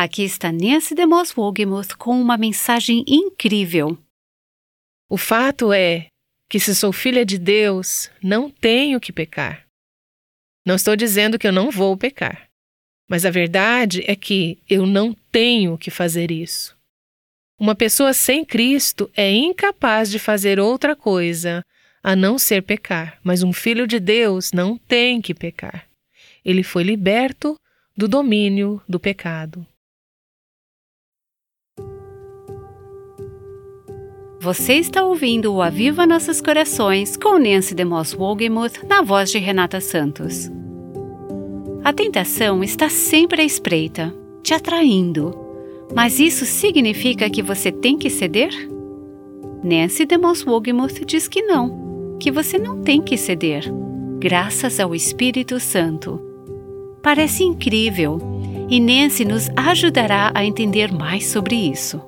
Aqui está Nancy DeMoss Wogemuth com uma mensagem incrível. O fato é que, se sou filha de Deus, não tenho que pecar. Não estou dizendo que eu não vou pecar, mas a verdade é que eu não tenho que fazer isso. Uma pessoa sem Cristo é incapaz de fazer outra coisa a não ser pecar, mas um filho de Deus não tem que pecar. Ele foi liberto do domínio do pecado. Você está ouvindo o Aviva Nossos Corações com Nancy DeMoss Wogemuth na voz de Renata Santos. A tentação está sempre à espreita, te atraindo. Mas isso significa que você tem que ceder? Nancy DeMoss Wogemuth diz que não, que você não tem que ceder, graças ao Espírito Santo. Parece incrível, e Nancy nos ajudará a entender mais sobre isso.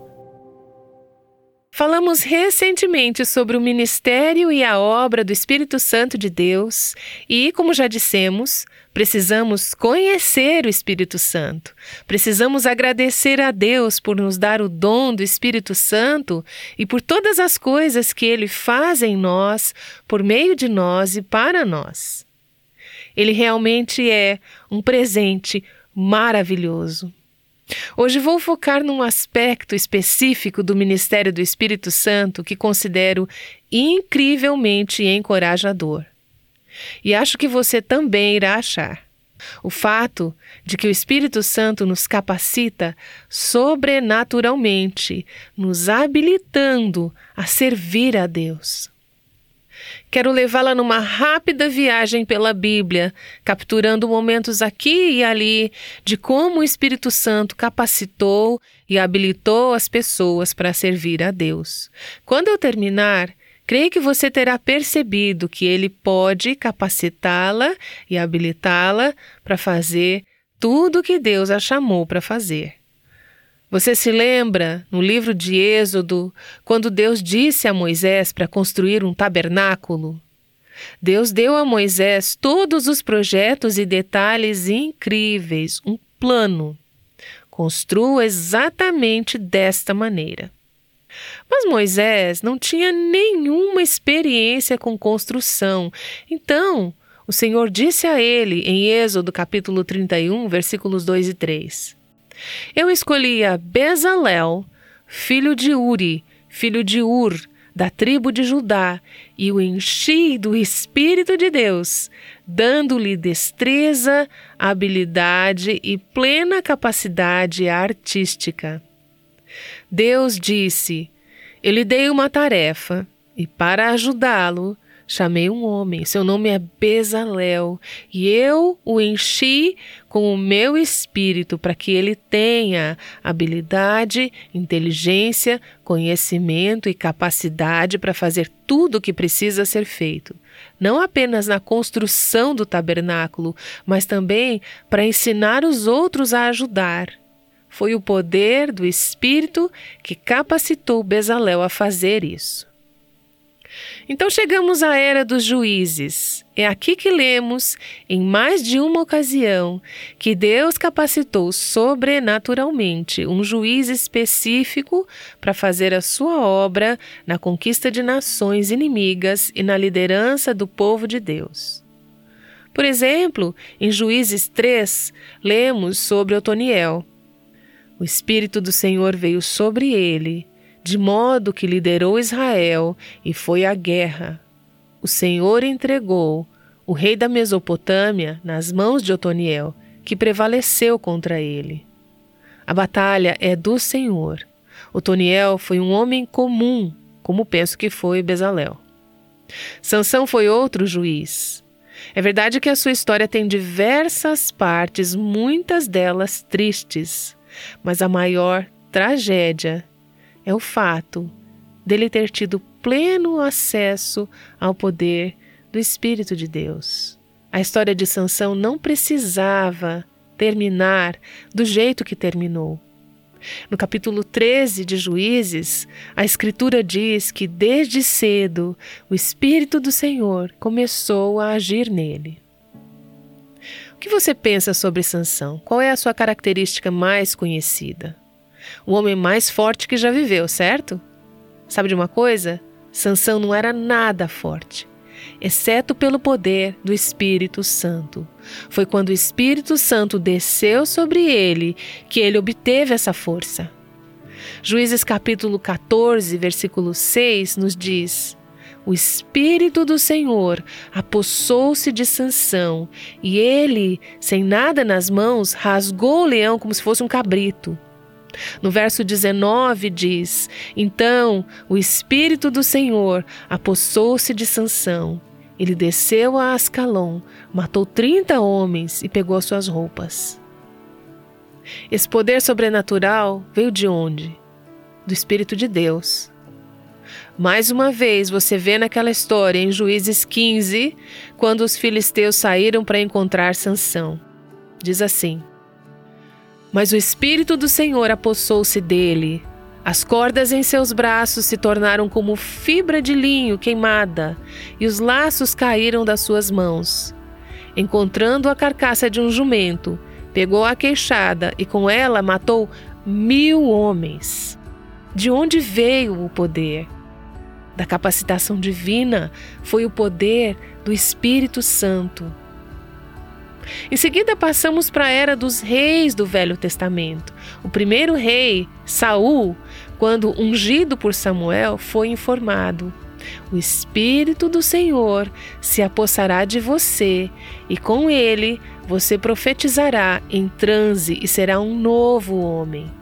Falamos recentemente sobre o ministério e a obra do Espírito Santo de Deus e, como já dissemos, precisamos conhecer o Espírito Santo. Precisamos agradecer a Deus por nos dar o dom do Espírito Santo e por todas as coisas que ele faz em nós, por meio de nós e para nós. Ele realmente é um presente maravilhoso. Hoje vou focar num aspecto específico do ministério do Espírito Santo que considero incrivelmente encorajador. E acho que você também irá achar. O fato de que o Espírito Santo nos capacita sobrenaturalmente, nos habilitando a servir a Deus. Quero levá-la numa rápida viagem pela Bíblia, capturando momentos aqui e ali de como o Espírito Santo capacitou e habilitou as pessoas para servir a Deus. Quando eu terminar, creio que você terá percebido que ele pode capacitá-la e habilitá-la para fazer tudo o que Deus a chamou para fazer. Você se lembra, no livro de Êxodo, quando Deus disse a Moisés para construir um tabernáculo? Deus deu a Moisés todos os projetos e detalhes incríveis, um plano. Construa exatamente desta maneira. Mas Moisés não tinha nenhuma experiência com construção. Então, o Senhor disse a ele em Êxodo capítulo 31, versículos 2 e 3: eu escolhia Bezalel, filho de Uri, filho de Ur, da tribo de Judá, e o enchi do Espírito de Deus, dando-lhe destreza, habilidade e plena capacidade artística. Deus disse: Eu lhe dei uma tarefa, e para ajudá-lo, Chamei um homem, seu nome é Bezalel, e eu o enchi com o meu espírito para que ele tenha habilidade, inteligência, conhecimento e capacidade para fazer tudo o que precisa ser feito. Não apenas na construção do tabernáculo, mas também para ensinar os outros a ajudar. Foi o poder do Espírito que capacitou Bezalel a fazer isso. Então chegamos à era dos juízes. É aqui que lemos, em mais de uma ocasião, que Deus capacitou sobrenaturalmente um juiz específico para fazer a sua obra na conquista de nações inimigas e na liderança do povo de Deus. Por exemplo, em Juízes 3, lemos sobre Otoniel. O Espírito do Senhor veio sobre ele de modo que liderou Israel e foi à guerra. O Senhor entregou o rei da Mesopotâmia nas mãos de Otoniel, que prevaleceu contra ele. A batalha é do Senhor. Otoniel foi um homem comum, como penso que foi Bezalel. Sansão foi outro juiz. É verdade que a sua história tem diversas partes, muitas delas tristes, mas a maior tragédia é o fato dele ter tido pleno acesso ao poder do Espírito de Deus. A história de Sansão não precisava terminar do jeito que terminou. No capítulo 13 de Juízes, a Escritura diz que desde cedo o Espírito do Senhor começou a agir nele. O que você pensa sobre Sansão? Qual é a sua característica mais conhecida? O homem mais forte que já viveu, certo? Sabe de uma coisa? Sansão não era nada forte, exceto pelo poder do Espírito Santo. Foi quando o Espírito Santo desceu sobre ele que ele obteve essa força. Juízes capítulo 14, versículo 6 nos diz: o espírito do Senhor apossou-se de Sansão, e ele, sem nada nas mãos, rasgou o leão como se fosse um cabrito. No verso 19 diz: Então o espírito do Senhor apossou-se de Sansão. Ele desceu a Ascalon, matou trinta homens e pegou suas roupas. Esse poder sobrenatural veio de onde? Do Espírito de Deus. Mais uma vez, você vê naquela história em Juízes 15, quando os filisteus saíram para encontrar Sansão. Diz assim: Mas o espírito do Senhor apossou-se dele. As cordas em seus braços se tornaram como fibra de linho queimada, e os laços caíram das suas mãos. Encontrando a carcaça de um jumento, pegou a queixada e com ela matou mil homens. De onde veio o poder? da capacitação divina foi o poder do Espírito Santo. Em seguida, passamos para a era dos reis do Velho Testamento. O primeiro rei, Saul, quando ungido por Samuel, foi informado: O Espírito do Senhor se apossará de você, e com ele você profetizará em transe e será um novo homem.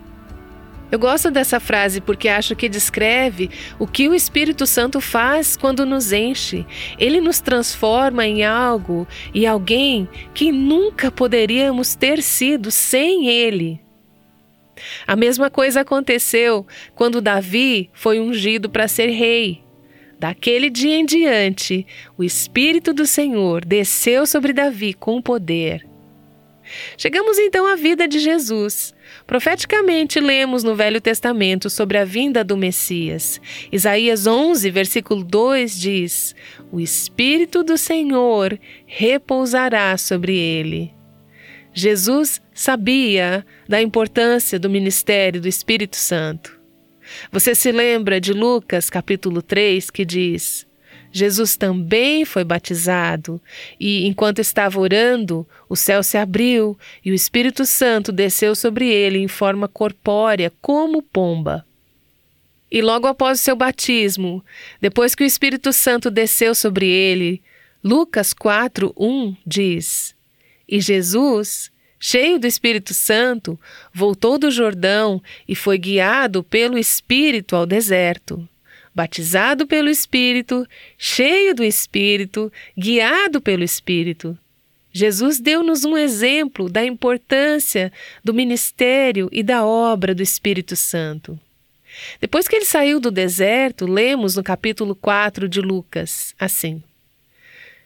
Eu gosto dessa frase porque acho que descreve o que o Espírito Santo faz quando nos enche. Ele nos transforma em algo e alguém que nunca poderíamos ter sido sem ele. A mesma coisa aconteceu quando Davi foi ungido para ser rei. Daquele dia em diante, o Espírito do Senhor desceu sobre Davi com poder. Chegamos então à vida de Jesus. Profeticamente, lemos no Velho Testamento sobre a vinda do Messias. Isaías 11, versículo 2 diz: O Espírito do Senhor repousará sobre ele. Jesus sabia da importância do ministério do Espírito Santo. Você se lembra de Lucas capítulo 3 que diz: Jesus também foi batizado, e enquanto estava orando, o céu se abriu e o Espírito Santo desceu sobre ele em forma corpórea, como pomba. E logo após o seu batismo, depois que o Espírito Santo desceu sobre ele, Lucas 4, 1 diz: E Jesus, cheio do Espírito Santo, voltou do Jordão e foi guiado pelo Espírito ao deserto batizado pelo Espírito, cheio do Espírito, guiado pelo Espírito. Jesus deu-nos um exemplo da importância do ministério e da obra do Espírito Santo. Depois que ele saiu do deserto, lemos no capítulo 4 de Lucas assim: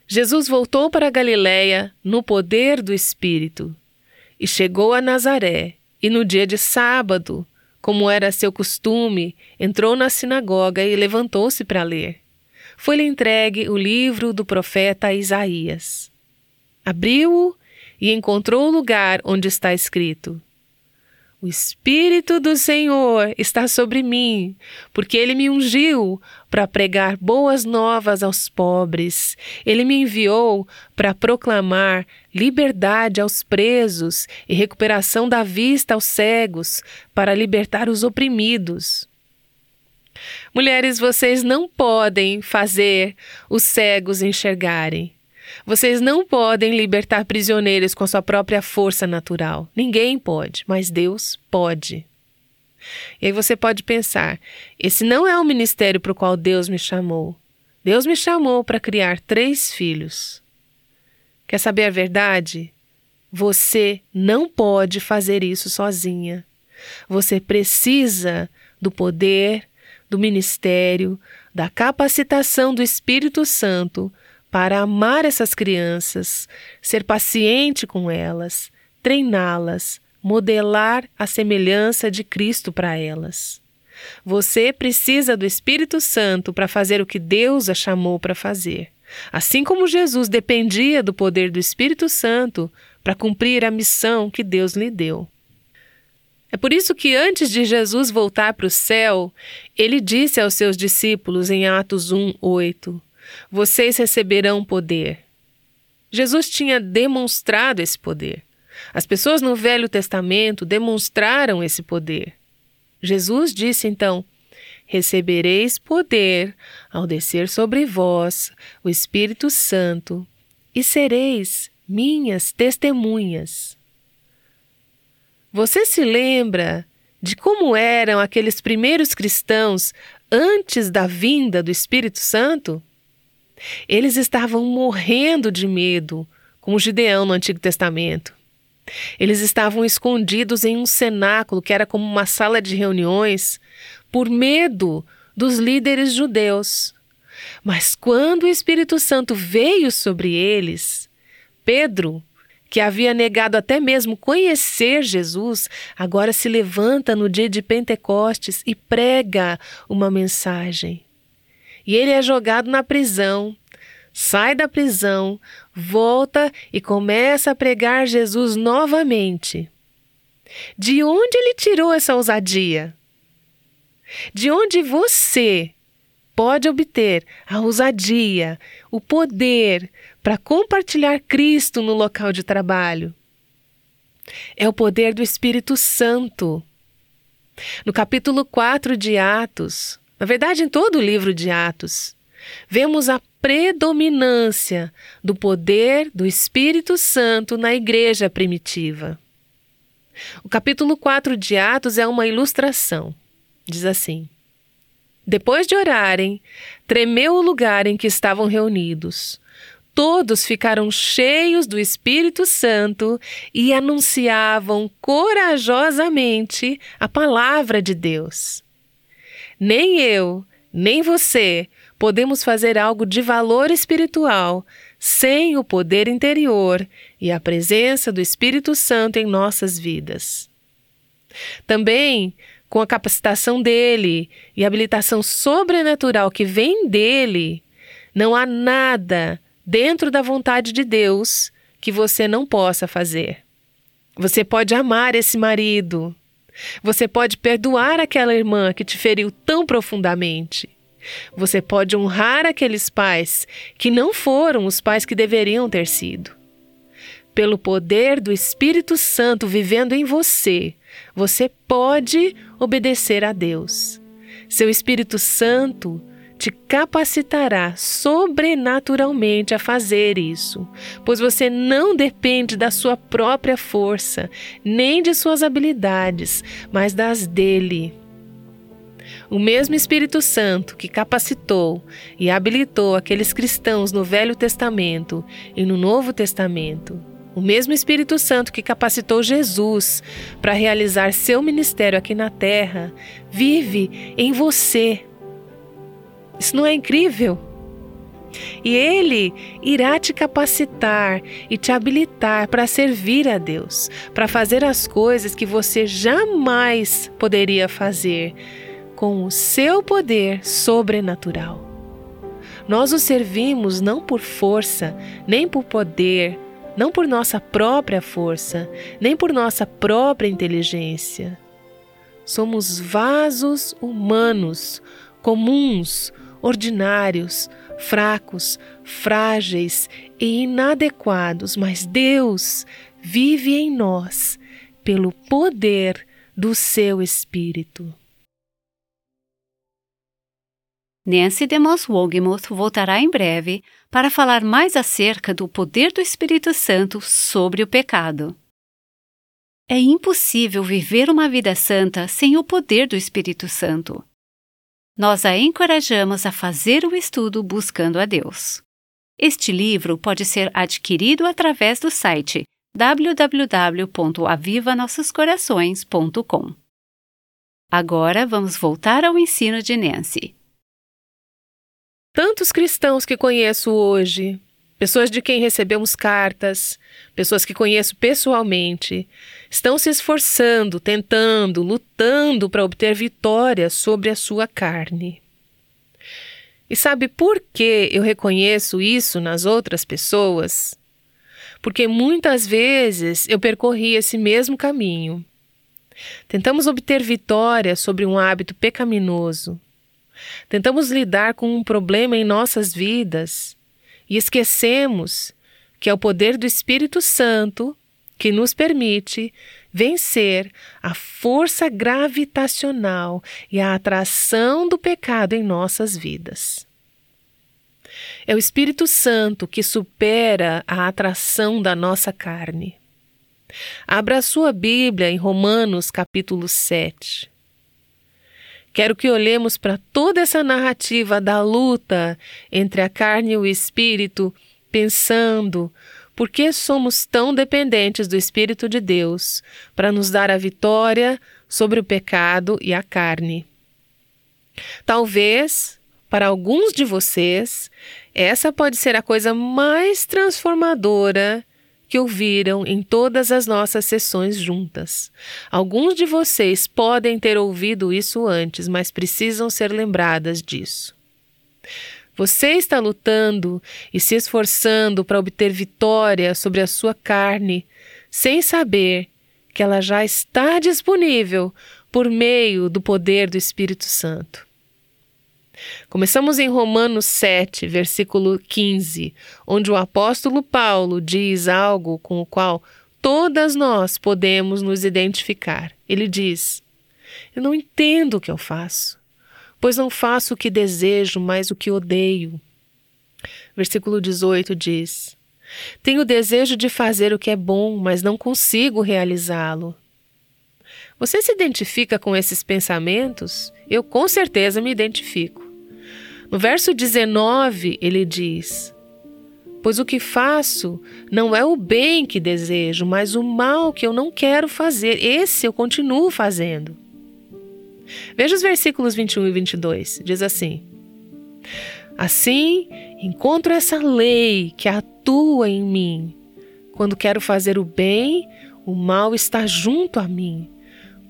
Jesus voltou para Galiléia no poder do Espírito e chegou a Nazaré, e no dia de sábado como era seu costume, entrou na sinagoga e levantou-se para ler. Foi-lhe entregue o livro do profeta Isaías. Abriu-o e encontrou o lugar onde está escrito: o Espírito do Senhor está sobre mim, porque ele me ungiu para pregar boas novas aos pobres. Ele me enviou para proclamar liberdade aos presos e recuperação da vista aos cegos, para libertar os oprimidos. Mulheres, vocês não podem fazer os cegos enxergarem. Vocês não podem libertar prisioneiros com sua própria força natural. Ninguém pode, mas Deus pode. E aí você pode pensar: esse não é o ministério para o qual Deus me chamou. Deus me chamou para criar três filhos. Quer saber a verdade? Você não pode fazer isso sozinha. Você precisa do poder, do ministério, da capacitação do Espírito Santo para amar essas crianças, ser paciente com elas, treiná-las, modelar a semelhança de Cristo para elas. Você precisa do Espírito Santo para fazer o que Deus a chamou para fazer. Assim como Jesus dependia do poder do Espírito Santo para cumprir a missão que Deus lhe deu. É por isso que antes de Jesus voltar para o céu, ele disse aos seus discípulos em Atos 1, 8: Vocês receberão poder. Jesus tinha demonstrado esse poder. As pessoas no Velho Testamento demonstraram esse poder. Jesus disse então: Recebereis poder ao descer sobre vós o Espírito Santo, e sereis minhas testemunhas. Você se lembra de como eram aqueles primeiros cristãos antes da vinda do Espírito Santo? Eles estavam morrendo de medo, como Gideão no Antigo Testamento. Eles estavam escondidos em um cenáculo que era como uma sala de reuniões, por medo dos líderes judeus. Mas quando o Espírito Santo veio sobre eles, Pedro que havia negado até mesmo conhecer Jesus, agora se levanta no dia de Pentecostes e prega uma mensagem. E ele é jogado na prisão, sai da prisão, volta e começa a pregar Jesus novamente. De onde ele tirou essa ousadia? De onde você pode obter a ousadia, o poder para compartilhar Cristo no local de trabalho. É o poder do Espírito Santo. No capítulo 4 de Atos, na verdade, em todo o livro de Atos, vemos a predominância do poder do Espírito Santo na igreja primitiva. O capítulo 4 de Atos é uma ilustração. Diz assim: Depois de orarem, tremeu o lugar em que estavam reunidos todos ficaram cheios do Espírito Santo e anunciavam corajosamente a palavra de Deus. Nem eu, nem você podemos fazer algo de valor espiritual sem o poder interior e a presença do Espírito Santo em nossas vidas. Também, com a capacitação dele e habilitação sobrenatural que vem dele, não há nada dentro da vontade de Deus que você não possa fazer. Você pode amar esse marido. Você pode perdoar aquela irmã que te feriu tão profundamente. Você pode honrar aqueles pais que não foram os pais que deveriam ter sido. Pelo poder do Espírito Santo vivendo em você, você pode obedecer a Deus. Seu Espírito Santo te capacitará sobrenaturalmente a fazer isso, pois você não depende da sua própria força, nem de suas habilidades, mas das dele. O mesmo Espírito Santo que capacitou e habilitou aqueles cristãos no Velho Testamento e no Novo Testamento, o mesmo Espírito Santo que capacitou Jesus para realizar seu ministério aqui na terra, vive em você isso não é incrível? E Ele irá te capacitar e te habilitar para servir a Deus, para fazer as coisas que você jamais poderia fazer com o seu poder sobrenatural. Nós o servimos não por força, nem por poder, não por nossa própria força, nem por nossa própria inteligência. Somos vasos humanos, comuns, ordinários, fracos, frágeis e inadequados, mas Deus vive em nós pelo poder do seu Espírito. Nancy DeMoss Wogemuth voltará em breve para falar mais acerca do poder do Espírito Santo sobre o pecado. É impossível viver uma vida santa sem o poder do Espírito Santo nós a encorajamos a fazer o estudo buscando a Deus. Este livro pode ser adquirido através do site www.avivanossoscorações.com. Agora vamos voltar ao ensino de Nancy. Tantos cristãos que conheço hoje pessoas de quem recebemos cartas, pessoas que conheço pessoalmente, estão se esforçando, tentando, lutando para obter vitória sobre a sua carne. E sabe por que eu reconheço isso nas outras pessoas? porque muitas vezes eu percorri esse mesmo caminho. Tentamos obter vitória sobre um hábito pecaminoso. Tentamos lidar com um problema em nossas vidas e esquecemos que é o poder do Espírito Santo que nos permite vencer a força gravitacional e a atração do pecado em nossas vidas. É o Espírito Santo que supera a atração da nossa carne. Abra sua Bíblia em Romanos capítulo 7. Quero que olhemos para toda essa narrativa da luta entre a carne e o espírito, pensando por que somos tão dependentes do Espírito de Deus para nos dar a vitória sobre o pecado e a carne. Talvez, para alguns de vocês, essa pode ser a coisa mais transformadora que ouviram em todas as nossas sessões juntas. Alguns de vocês podem ter ouvido isso antes, mas precisam ser lembradas disso. Você está lutando e se esforçando para obter vitória sobre a sua carne, sem saber que ela já está disponível por meio do poder do Espírito Santo. Começamos em Romanos 7, versículo 15, onde o apóstolo Paulo diz algo com o qual todas nós podemos nos identificar. Ele diz: Eu não entendo o que eu faço, pois não faço o que desejo, mas o que odeio. Versículo 18 diz: Tenho desejo de fazer o que é bom, mas não consigo realizá-lo. Você se identifica com esses pensamentos? Eu com certeza me identifico. No verso 19, ele diz: Pois o que faço não é o bem que desejo, mas o mal que eu não quero fazer. Esse eu continuo fazendo. Veja os versículos 21 e 22. Diz assim: Assim, encontro essa lei que atua em mim. Quando quero fazer o bem, o mal está junto a mim,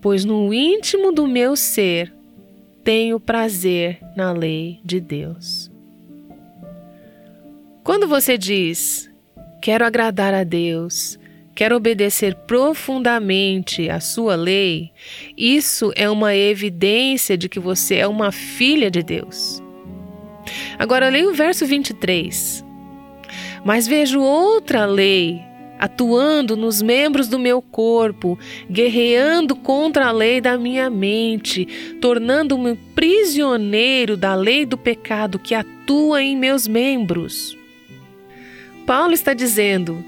pois no íntimo do meu ser tenho prazer na lei de Deus. Quando você diz, quero agradar a Deus, quero obedecer profundamente à sua lei, isso é uma evidência de que você é uma filha de Deus. Agora leia o verso 23. Mas vejo outra lei atuando nos membros do meu corpo, guerreando contra a lei da minha mente, tornando-me prisioneiro da lei do pecado que atua em meus membros. Paulo está dizendo: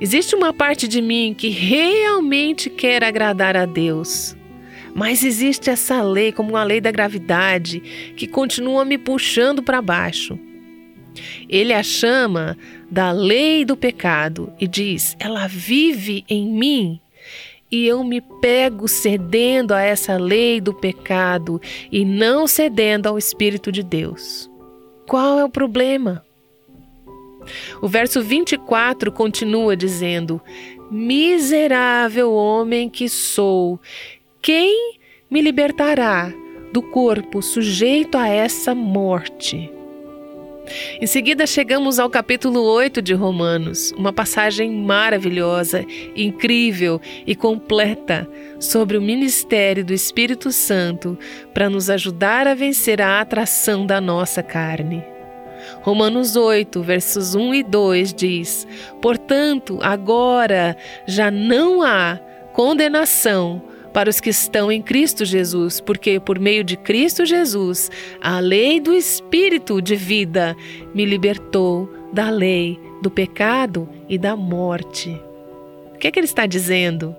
existe uma parte de mim que realmente quer agradar a Deus. Mas existe essa lei, como a lei da gravidade, que continua me puxando para baixo. Ele a chama da lei do pecado e diz: ela vive em mim. E eu me pego cedendo a essa lei do pecado e não cedendo ao Espírito de Deus. Qual é o problema? O verso 24 continua dizendo: Miserável homem que sou, quem me libertará do corpo sujeito a essa morte? Em seguida, chegamos ao capítulo 8 de Romanos, uma passagem maravilhosa, incrível e completa sobre o ministério do Espírito Santo para nos ajudar a vencer a atração da nossa carne. Romanos 8, versos 1 e 2 diz: Portanto, agora já não há condenação para os que estão em Cristo Jesus, porque por meio de Cristo Jesus, a lei do Espírito de vida me libertou da lei do pecado e da morte. O que, é que ele está dizendo?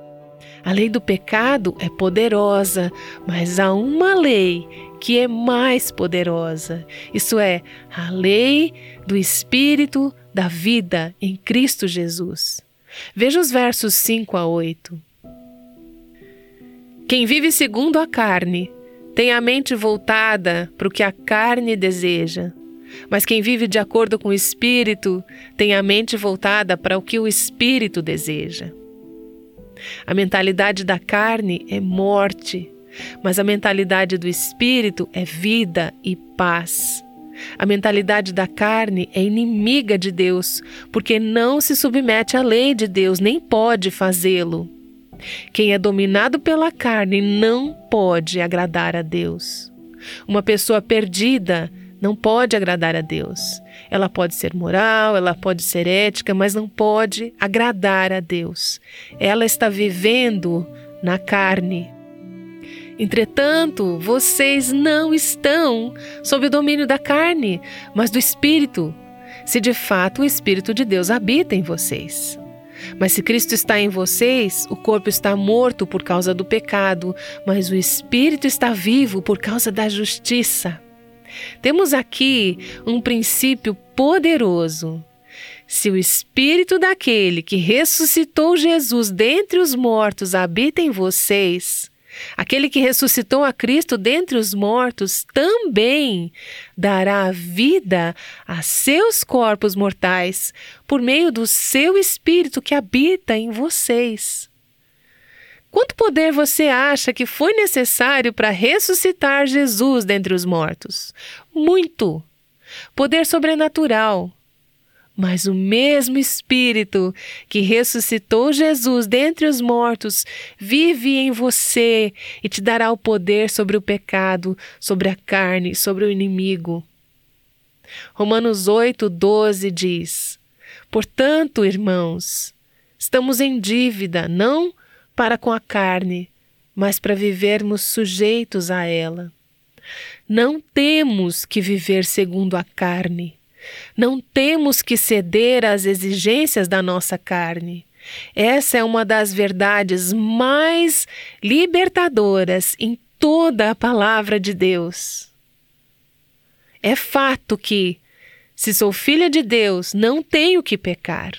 A lei do pecado é poderosa, mas há uma lei que é mais poderosa. Isso é, a lei do Espírito da vida em Cristo Jesus. Veja os versos 5 a 8. Quem vive segundo a carne tem a mente voltada para o que a carne deseja. Mas quem vive de acordo com o Espírito tem a mente voltada para o que o Espírito deseja. A mentalidade da carne é morte, mas a mentalidade do Espírito é vida e paz. A mentalidade da carne é inimiga de Deus, porque não se submete à lei de Deus, nem pode fazê-lo. Quem é dominado pela carne não pode agradar a Deus. Uma pessoa perdida não pode agradar a Deus. Ela pode ser moral, ela pode ser ética, mas não pode agradar a Deus. Ela está vivendo na carne. Entretanto, vocês não estão sob o domínio da carne, mas do Espírito, se de fato o Espírito de Deus habita em vocês. Mas se Cristo está em vocês, o corpo está morto por causa do pecado, mas o espírito está vivo por causa da justiça. Temos aqui um princípio poderoso. Se o espírito daquele que ressuscitou Jesus dentre os mortos habita em vocês, Aquele que ressuscitou a Cristo dentre os mortos também dará vida a seus corpos mortais por meio do seu Espírito que habita em vocês. Quanto poder você acha que foi necessário para ressuscitar Jesus dentre os mortos? Muito! Poder sobrenatural mas o mesmo Espírito que ressuscitou Jesus dentre os mortos vive em você e te dará o poder sobre o pecado, sobre a carne, sobre o inimigo. Romanos 8, 12 diz: Portanto, irmãos, estamos em dívida, não para com a carne, mas para vivermos sujeitos a ela. Não temos que viver segundo a carne não temos que ceder às exigências da nossa carne. Essa é uma das verdades mais libertadoras em toda a palavra de Deus. É fato que, se sou filha de Deus, não tenho que pecar.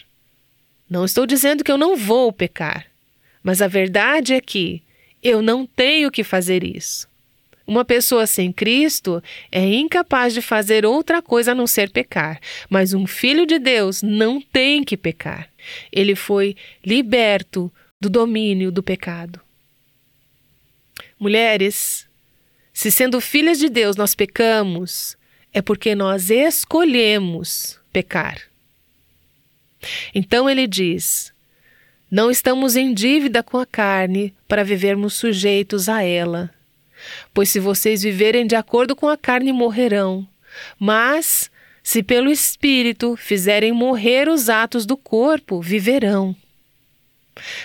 Não estou dizendo que eu não vou pecar, mas a verdade é que eu não tenho que fazer isso. Uma pessoa sem Cristo é incapaz de fazer outra coisa a não ser pecar, mas um filho de Deus não tem que pecar. Ele foi liberto do domínio do pecado. Mulheres, se sendo filhas de Deus nós pecamos, é porque nós escolhemos pecar. Então ele diz: Não estamos em dívida com a carne para vivermos sujeitos a ela. Pois se vocês viverem de acordo com a carne, morrerão. Mas, se pelo Espírito fizerem morrer os atos do corpo, viverão.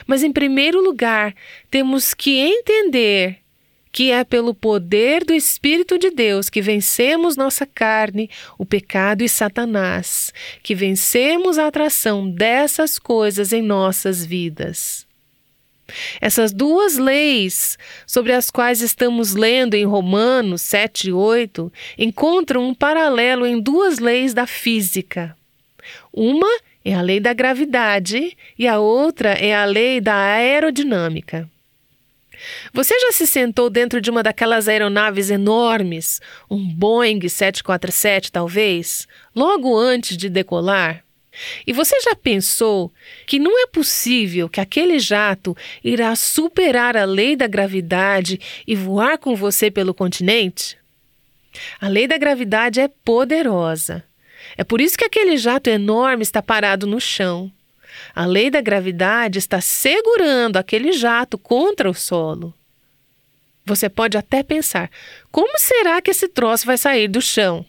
Mas, em primeiro lugar, temos que entender que é pelo poder do Espírito de Deus que vencemos nossa carne, o pecado e Satanás, que vencemos a atração dessas coisas em nossas vidas. Essas duas leis sobre as quais estamos lendo em Romanos 7 e 8 encontram um paralelo em duas leis da física. Uma é a lei da gravidade e a outra é a lei da aerodinâmica. Você já se sentou dentro de uma daquelas aeronaves enormes, um Boeing 747 talvez, logo antes de decolar? E você já pensou que não é possível que aquele jato irá superar a lei da gravidade e voar com você pelo continente? A lei da gravidade é poderosa. É por isso que aquele jato enorme está parado no chão. A lei da gravidade está segurando aquele jato contra o solo. Você pode até pensar: como será que esse troço vai sair do chão?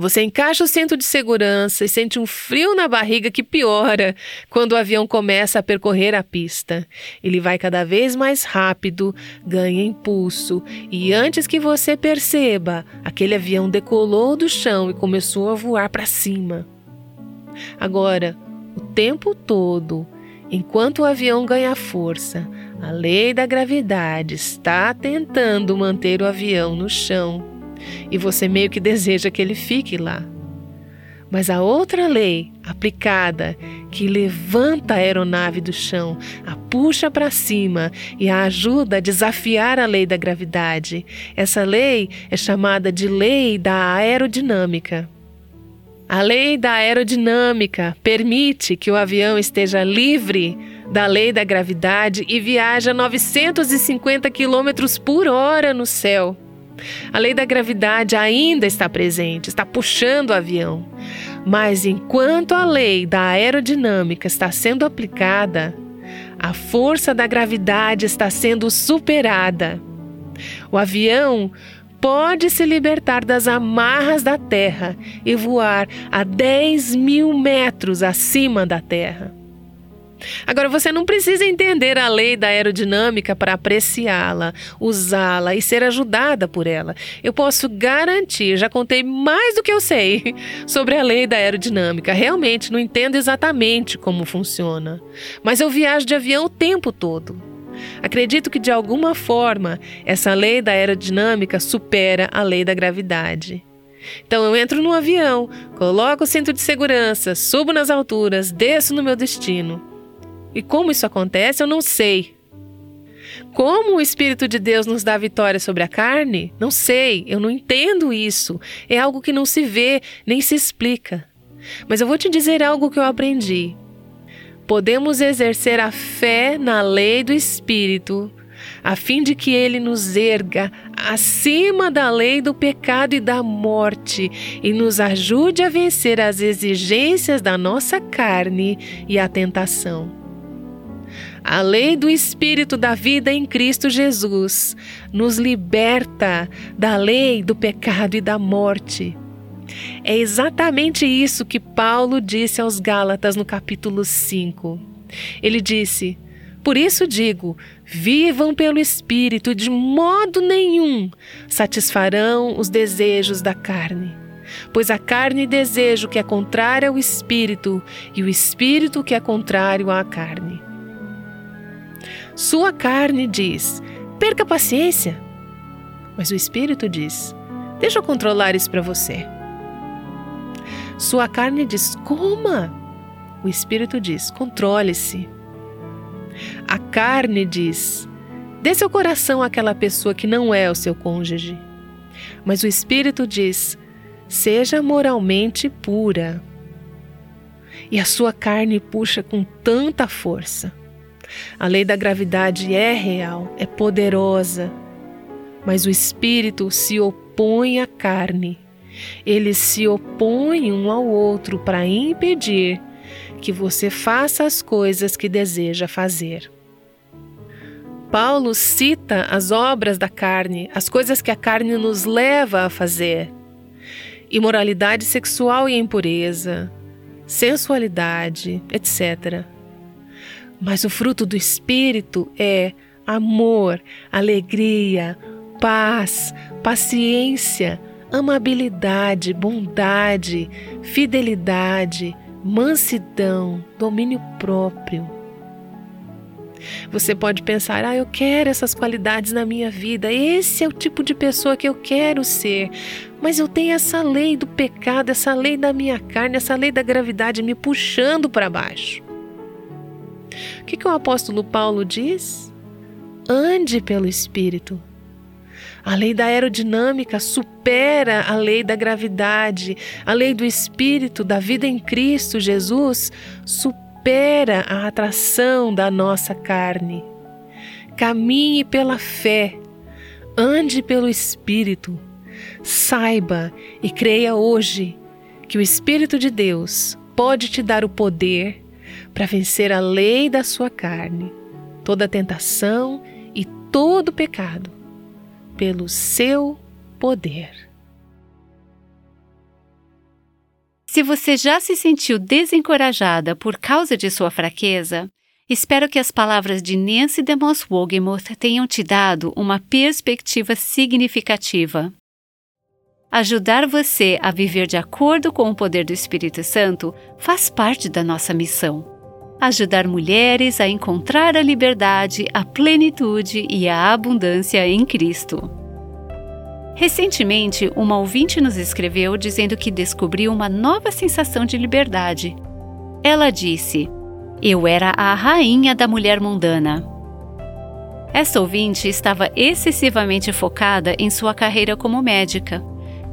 Você encaixa o cinto de segurança e sente um frio na barriga que piora quando o avião começa a percorrer a pista. Ele vai cada vez mais rápido, ganha impulso e antes que você perceba, aquele avião decolou do chão e começou a voar para cima. Agora, o tempo todo, enquanto o avião ganha força, a lei da gravidade está tentando manter o avião no chão e você meio que deseja que ele fique lá. Mas a outra lei aplicada que levanta a aeronave do chão, a puxa para cima e a ajuda a desafiar a lei da gravidade. Essa lei é chamada de lei da aerodinâmica. A lei da aerodinâmica permite que o avião esteja livre da lei da gravidade e viaje a 950 km por hora no céu. A lei da gravidade ainda está presente, está puxando o avião. Mas enquanto a lei da aerodinâmica está sendo aplicada, a força da gravidade está sendo superada. O avião pode se libertar das amarras da Terra e voar a 10 mil metros acima da Terra. Agora, você não precisa entender a lei da aerodinâmica para apreciá-la, usá-la e ser ajudada por ela. Eu posso garantir, já contei mais do que eu sei sobre a lei da aerodinâmica. Realmente não entendo exatamente como funciona, mas eu viajo de avião o tempo todo. Acredito que de alguma forma essa lei da aerodinâmica supera a lei da gravidade. Então eu entro no avião, coloco o cinto de segurança, subo nas alturas, desço no meu destino. E como isso acontece, eu não sei. Como o Espírito de Deus nos dá vitória sobre a carne? Não sei, eu não entendo isso. É algo que não se vê nem se explica. Mas eu vou te dizer algo que eu aprendi. Podemos exercer a fé na lei do Espírito, a fim de que ele nos erga acima da lei do pecado e da morte e nos ajude a vencer as exigências da nossa carne e a tentação. A lei do Espírito da vida em Cristo Jesus nos liberta da lei do pecado e da morte. É exatamente isso que Paulo disse aos Gálatas no capítulo 5. Ele disse: Por isso digo, vivam pelo Espírito, de modo nenhum satisfarão os desejos da carne. Pois a carne deseja o que é contrário ao Espírito, e o Espírito o que é contrário à carne. Sua carne diz: perca paciência. Mas o espírito diz: deixa eu controlar isso para você. Sua carne diz: coma. O espírito diz: controle-se. A carne diz: dê seu coração àquela pessoa que não é o seu cônjuge. Mas o espírito diz: seja moralmente pura. E a sua carne puxa com tanta força a lei da gravidade é real, é poderosa, mas o espírito se opõe à carne. Eles se opõem um ao outro para impedir que você faça as coisas que deseja fazer. Paulo cita as obras da carne, as coisas que a carne nos leva a fazer: imoralidade sexual e impureza, sensualidade, etc. Mas o fruto do Espírito é amor, alegria, paz, paciência, amabilidade, bondade, fidelidade, mansidão, domínio próprio. Você pode pensar: ah, eu quero essas qualidades na minha vida, esse é o tipo de pessoa que eu quero ser, mas eu tenho essa lei do pecado, essa lei da minha carne, essa lei da gravidade me puxando para baixo. O que, que o apóstolo Paulo diz? Ande pelo Espírito. A lei da aerodinâmica supera a lei da gravidade. A lei do Espírito, da vida em Cristo Jesus, supera a atração da nossa carne. Caminhe pela fé. Ande pelo Espírito. Saiba e creia hoje que o Espírito de Deus pode te dar o poder para vencer a lei da sua carne, toda tentação e todo pecado, pelo seu poder. Se você já se sentiu desencorajada por causa de sua fraqueza, espero que as palavras de Nancy DeMoss Wogemuth tenham te dado uma perspectiva significativa. Ajudar você a viver de acordo com o poder do Espírito Santo faz parte da nossa missão. Ajudar mulheres a encontrar a liberdade, a plenitude e a abundância em Cristo. Recentemente, uma ouvinte nos escreveu dizendo que descobriu uma nova sensação de liberdade. Ela disse: Eu era a rainha da mulher mundana. Essa ouvinte estava excessivamente focada em sua carreira como médica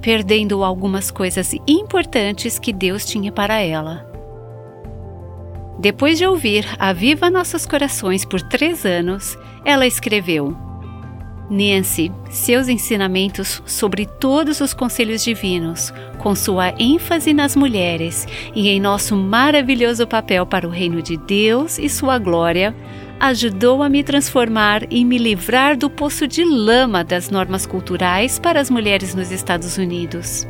perdendo algumas coisas importantes que Deus tinha para ela. Depois de ouvir A Viva Nossos Corações por três anos, ela escreveu: Nancy, seus ensinamentos sobre todos os conselhos divinos, com sua ênfase nas mulheres e em nosso maravilhoso papel para o reino de Deus e sua glória, ajudou a me transformar e me livrar do poço de lama das normas culturais para as mulheres nos Estados Unidos.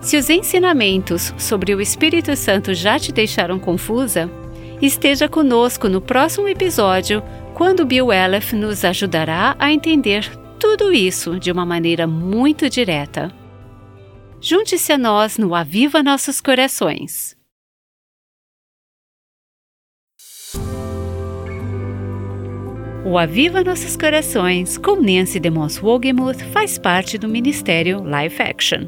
Se os ensinamentos sobre o Espírito Santo já te deixaram confusa, esteja conosco no próximo episódio, quando Bill Elef nos ajudará a entender tudo isso de uma maneira muito direta. Junte-se a nós no Aviva Nossos Corações. O Aviva Nossos Corações, com Nancy DeMoss Wogemuth, faz parte do Ministério Life Action.